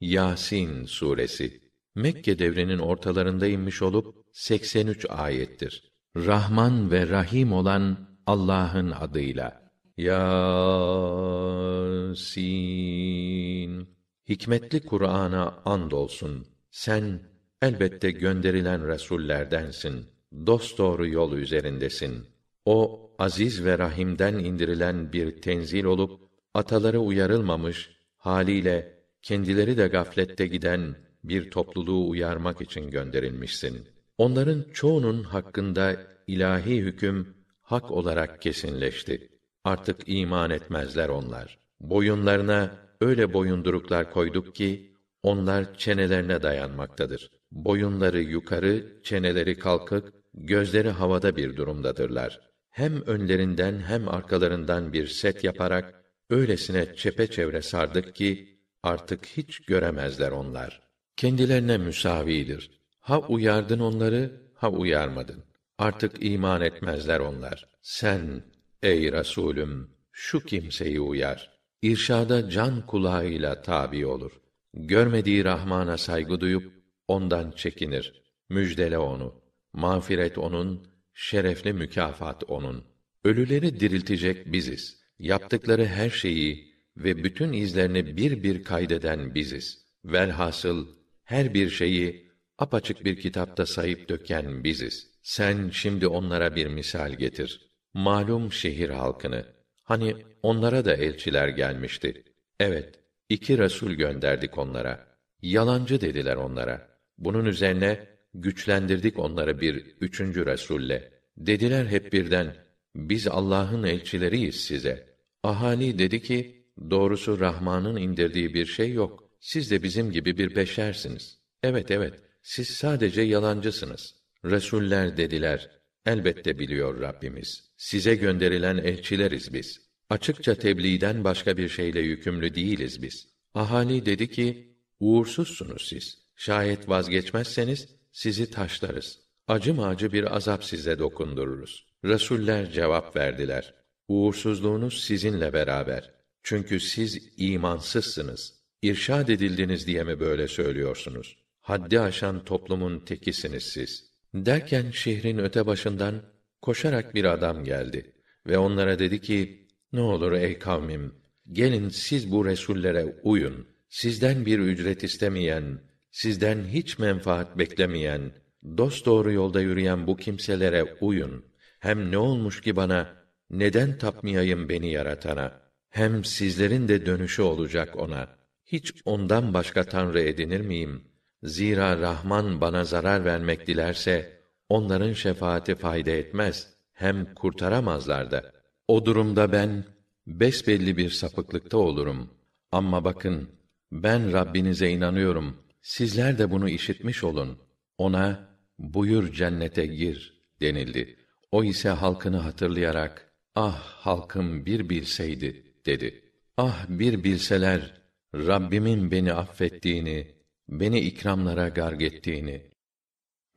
Yasin suresi Mekke devrinin ortalarında inmiş olup 83 ayettir. Rahman ve Rahim olan Allah'ın adıyla. Yasin Hikmetli Kur'an'a and olsun. Sen elbette gönderilen resullerdensin. Dost doğru yol üzerindesin. O aziz ve rahimden indirilen bir tenzil olup ataları uyarılmamış haliyle kendileri de gaflette giden bir topluluğu uyarmak için gönderilmişsin. Onların çoğunun hakkında ilahi hüküm hak olarak kesinleşti. Artık iman etmezler onlar. Boyunlarına öyle boyunduruklar koyduk ki onlar çenelerine dayanmaktadır. Boyunları yukarı, çeneleri kalkık, gözleri havada bir durumdadırlar. Hem önlerinden hem arkalarından bir set yaparak öylesine çepeçevre sardık ki artık hiç göremezler onlar. Kendilerine müsavidir. Ha uyardın onları, ha uyarmadın. Artık iman etmezler onlar. Sen ey Resulüm şu kimseyi uyar. İrşada can kulağıyla tabi olur. Görmediği Rahman'a saygı duyup ondan çekinir. Müjdele onu. Mağfiret onun, şerefli mükafat onun. Ölüleri diriltecek biziz. Yaptıkları her şeyi ve bütün izlerini bir bir kaydeden biziz. Velhasıl her bir şeyi apaçık bir kitapta sayıp döken biziz. Sen şimdi onlara bir misal getir. Malum şehir halkını. Hani onlara da elçiler gelmişti. Evet, iki resul gönderdik onlara. Yalancı dediler onlara. Bunun üzerine güçlendirdik onları bir üçüncü resulle. Dediler hep birden, biz Allah'ın elçileriyiz size. Ahali dedi ki, doğrusu Rahman'ın indirdiği bir şey yok. Siz de bizim gibi bir beşersiniz. Evet evet, siz sadece yalancısınız. Resuller dediler, elbette biliyor Rabbimiz. Size gönderilen elçileriz biz. Açıkça tebliğden başka bir şeyle yükümlü değiliz biz. Ahali dedi ki, uğursuzsunuz siz. Şayet vazgeçmezseniz, sizi taşlarız. Acı macı bir azap size dokundururuz. Resuller cevap verdiler. Uğursuzluğunuz sizinle beraber. Çünkü siz imansızsınız. İrşad edildiniz diye mi böyle söylüyorsunuz? Haddi aşan toplumun tekisiniz siz. Derken şehrin öte başından koşarak bir adam geldi ve onlara dedi ki: Ne olur ey kavmim, gelin siz bu resullere uyun. Sizden bir ücret istemeyen, sizden hiç menfaat beklemeyen, dost doğru yolda yürüyen bu kimselere uyun. Hem ne olmuş ki bana neden tapmayayım beni yaratana? Hem sizlerin de dönüşü olacak ona. Hiç ondan başka tanrı edinir miyim? Zira Rahman bana zarar vermek dilerse onların şefaati fayda etmez. Hem kurtaramazlar da. O durumda ben besbelli bir sapıklıkta olurum. Ama bakın ben Rabbinize inanıyorum. Sizler de bunu işitmiş olun. Ona buyur cennete gir denildi. O ise halkını hatırlayarak ah halkım bir bilseydi dedi. Ah bir bilseler Rabbimin beni affettiğini, beni ikramlara garg ettiğini.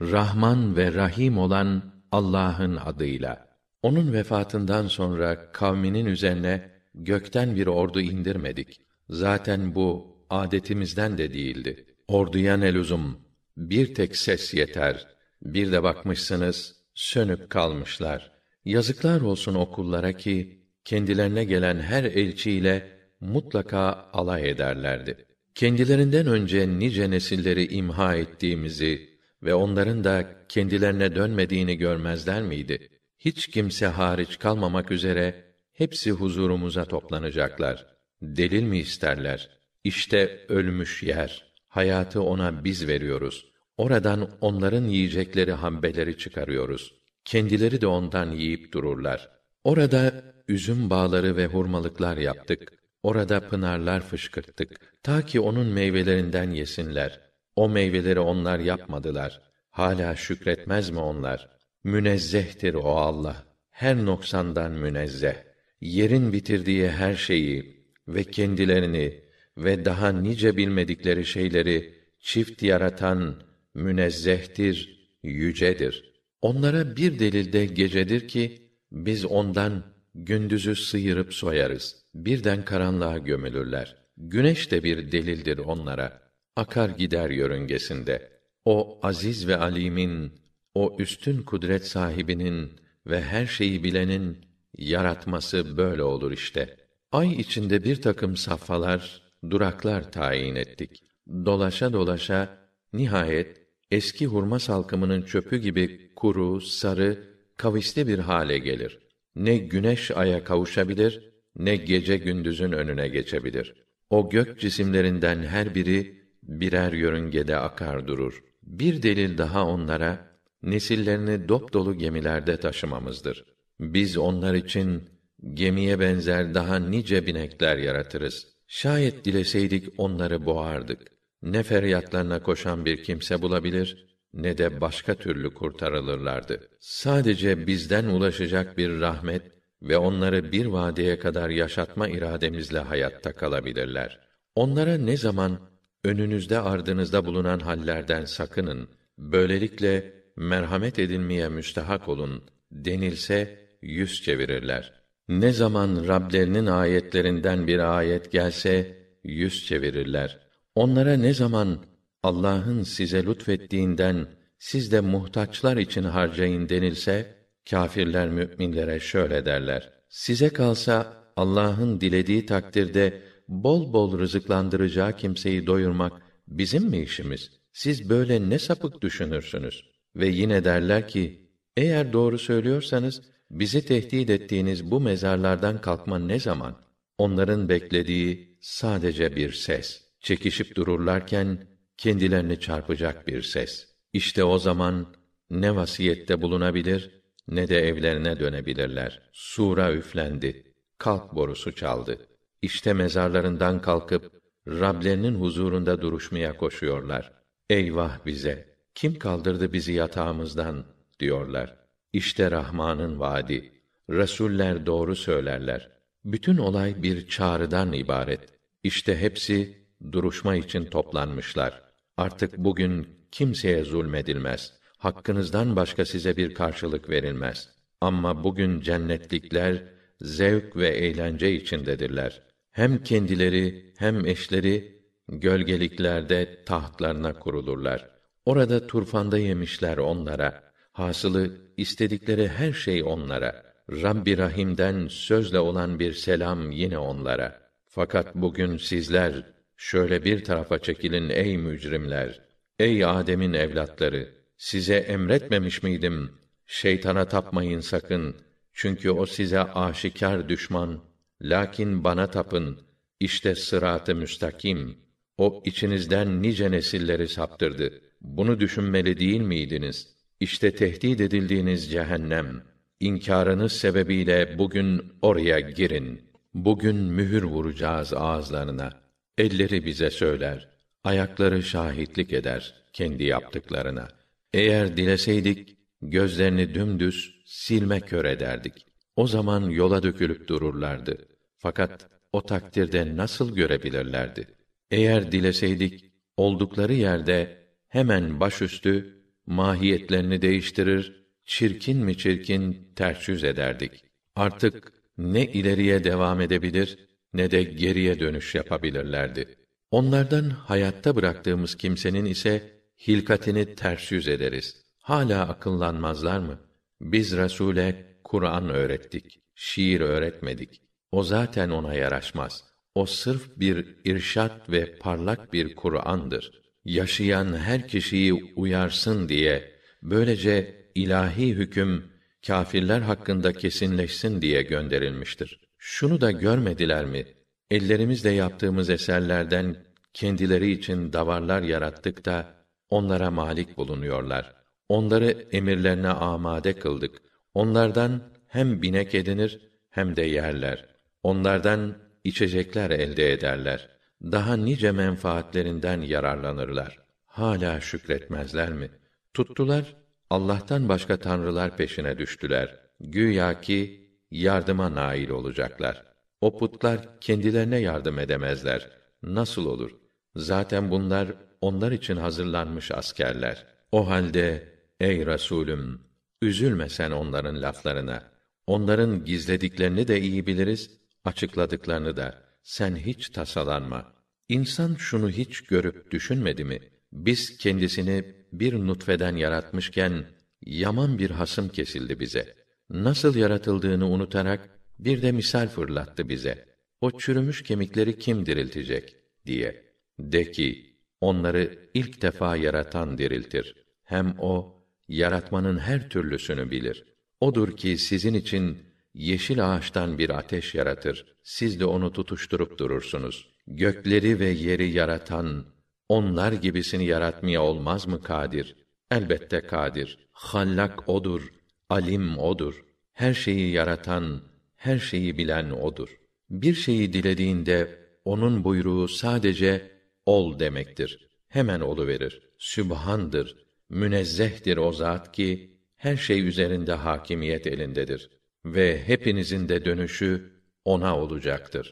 Rahman ve Rahim olan Allah'ın adıyla. Onun vefatından sonra kavminin üzerine gökten bir ordu indirmedik. Zaten bu adetimizden de değildi. Orduya ne lüzum? Bir tek ses yeter. Bir de bakmışsınız sönüp kalmışlar. Yazıklar olsun okullara ki kendilerine gelen her elçiyle mutlaka alay ederlerdi. Kendilerinden önce nice nesilleri imha ettiğimizi ve onların da kendilerine dönmediğini görmezler miydi? Hiç kimse hariç kalmamak üzere hepsi huzurumuza toplanacaklar. Delil mi isterler? İşte ölmüş yer. Hayatı ona biz veriyoruz. Oradan onların yiyecekleri hambeleri çıkarıyoruz. Kendileri de ondan yiyip dururlar. Orada üzüm bağları ve hurmalıklar yaptık. Orada pınarlar fışkırttık. Ta ki onun meyvelerinden yesinler. O meyveleri onlar yapmadılar. Hala şükretmez mi onlar? Münezzehtir o Allah. Her noksandan münezzeh. Yerin bitirdiği her şeyi ve kendilerini ve daha nice bilmedikleri şeyleri çift yaratan münezzehtir, yücedir. Onlara bir delil de gecedir ki biz ondan gündüzü sıyırıp soyarız. Birden karanlığa gömülürler. Güneş de bir delildir onlara. akar gider yörüngesinde. O aziz ve alimin, o üstün kudret sahibinin ve her şeyi bilenin yaratması böyle olur işte. Ay içinde bir takım safhalar, duraklar tayin ettik. Dolaşa dolaşa nihayet eski hurma salkımının çöpü gibi kuru, sarı, kavisli bir hale gelir. Ne güneş aya kavuşabilir, ne gece gündüzün önüne geçebilir. O gök cisimlerinden her biri birer yörüngede akar durur. Bir delil daha onlara nesillerini dop dolu gemilerde taşımamızdır. Biz onlar için gemiye benzer daha nice binekler yaratırız. Şayet dileseydik onları boğardık. Ne feryatlarına koşan bir kimse bulabilir, ne de başka türlü kurtarılırlardı. Sadece bizden ulaşacak bir rahmet ve onları bir vadeye kadar yaşatma irademizle hayatta kalabilirler. Onlara ne zaman önünüzde ardınızda bulunan hallerden sakının, böylelikle merhamet edilmeye müstehak olun denilse yüz çevirirler. Ne zaman Rablerinin ayetlerinden bir ayet gelse yüz çevirirler. Onlara ne zaman Allah'ın size lütfettiğinden siz de muhtaçlar için harcayın denilse kâfirler müminlere şöyle derler: Size kalsa Allah'ın dilediği takdirde bol bol rızıklandıracağı kimseyi doyurmak bizim mi işimiz? Siz böyle ne sapık düşünürsünüz? Ve yine derler ki, eğer doğru söylüyorsanız, bizi tehdit ettiğiniz bu mezarlardan kalkma ne zaman? Onların beklediği sadece bir ses. Çekişip dururlarken, kendilerini çarpacak bir ses. İşte o zaman, ne vasiyette bulunabilir, ne de evlerine dönebilirler. Sura üflendi. Kalk borusu çaldı. İşte mezarlarından kalkıp, Rablerinin huzurunda duruşmaya koşuyorlar. Eyvah bize! Kim kaldırdı bizi yatağımızdan? diyorlar. İşte Rahman'ın vaadi. Resuller doğru söylerler. Bütün olay bir çağrıdan ibaret. İşte hepsi duruşma için toplanmışlar. Artık bugün kimseye zulmedilmez. Hakkınızdan başka size bir karşılık verilmez. Ama bugün cennetlikler zevk ve eğlence içindedirler. Hem kendileri hem eşleri gölgeliklerde tahtlarına kurulurlar. Orada turfanda yemişler onlara. Hasılı istedikleri her şey onlara. Rabbi Rahim'den sözle olan bir selam yine onlara. Fakat bugün sizler şöyle bir tarafa çekilin ey mücrimler. Ey Adem'in evlatları, size emretmemiş miydim? Şeytana tapmayın sakın. Çünkü o size aşikar düşman. Lakin bana tapın. İşte sırat-ı müstakim. O içinizden nice nesilleri saptırdı. Bunu düşünmeli değil miydiniz? İşte tehdit edildiğiniz cehennem. İnkârınız sebebiyle bugün oraya girin. Bugün mühür vuracağız ağızlarına. Elleri bize söyler, ayakları şahitlik eder kendi yaptıklarına. Eğer dileseydik gözlerini dümdüz silme kör ederdik. O zaman yola dökülüp dururlardı. Fakat o takdirde nasıl görebilirlerdi? Eğer dileseydik oldukları yerde hemen başüstü mahiyetlerini değiştirir, çirkin mi çirkin ters yüz ederdik. Artık ne ileriye devam edebilir ne de geriye dönüş yapabilirlerdi. Onlardan hayatta bıraktığımız kimsenin ise hilkatini ters yüz ederiz. Hala akıllanmazlar mı? Biz Resûle Kur'an öğrettik, şiir öğretmedik. O zaten ona yaraşmaz. O sırf bir irşat ve parlak bir Kur'an'dır yaşayan her kişiyi uyarsın diye böylece ilahi hüküm kâfirler hakkında kesinleşsin diye gönderilmiştir. Şunu da görmediler mi? Ellerimizle yaptığımız eserlerden kendileri için davarlar yarattık da onlara malik bulunuyorlar. Onları emirlerine amade kıldık. Onlardan hem binek edinir hem de yerler. Onlardan içecekler elde ederler daha nice menfaatlerinden yararlanırlar. Hala şükretmezler mi? Tuttular, Allah'tan başka tanrılar peşine düştüler. Güya ki yardıma nail olacaklar. O putlar kendilerine yardım edemezler. Nasıl olur? Zaten bunlar onlar için hazırlanmış askerler. O halde ey Resulüm üzülme sen onların laflarına. Onların gizlediklerini de iyi biliriz, açıkladıklarını da sen hiç tasalanma. İnsan şunu hiç görüp düşünmedi mi? Biz kendisini bir nutfeden yaratmışken yaman bir hasım kesildi bize. Nasıl yaratıldığını unutarak bir de misal fırlattı bize. O çürümüş kemikleri kim diriltecek diye. De ki, onları ilk defa yaratan diriltir. Hem o yaratmanın her türlüsünü bilir. Odur ki sizin için yeşil ağaçtan bir ateş yaratır. Siz de onu tutuşturup durursunuz. Gökleri ve yeri yaratan, onlar gibisini yaratmaya olmaz mı kadir? Elbette kadir. Hallak odur, alim odur. Her şeyi yaratan, her şeyi bilen odur. Bir şeyi dilediğinde onun buyruğu sadece ol demektir. Hemen olu verir. Sübhandır, münezzehtir o zat ki her şey üzerinde hakimiyet elindedir ve hepinizin de dönüşü ona olacaktır.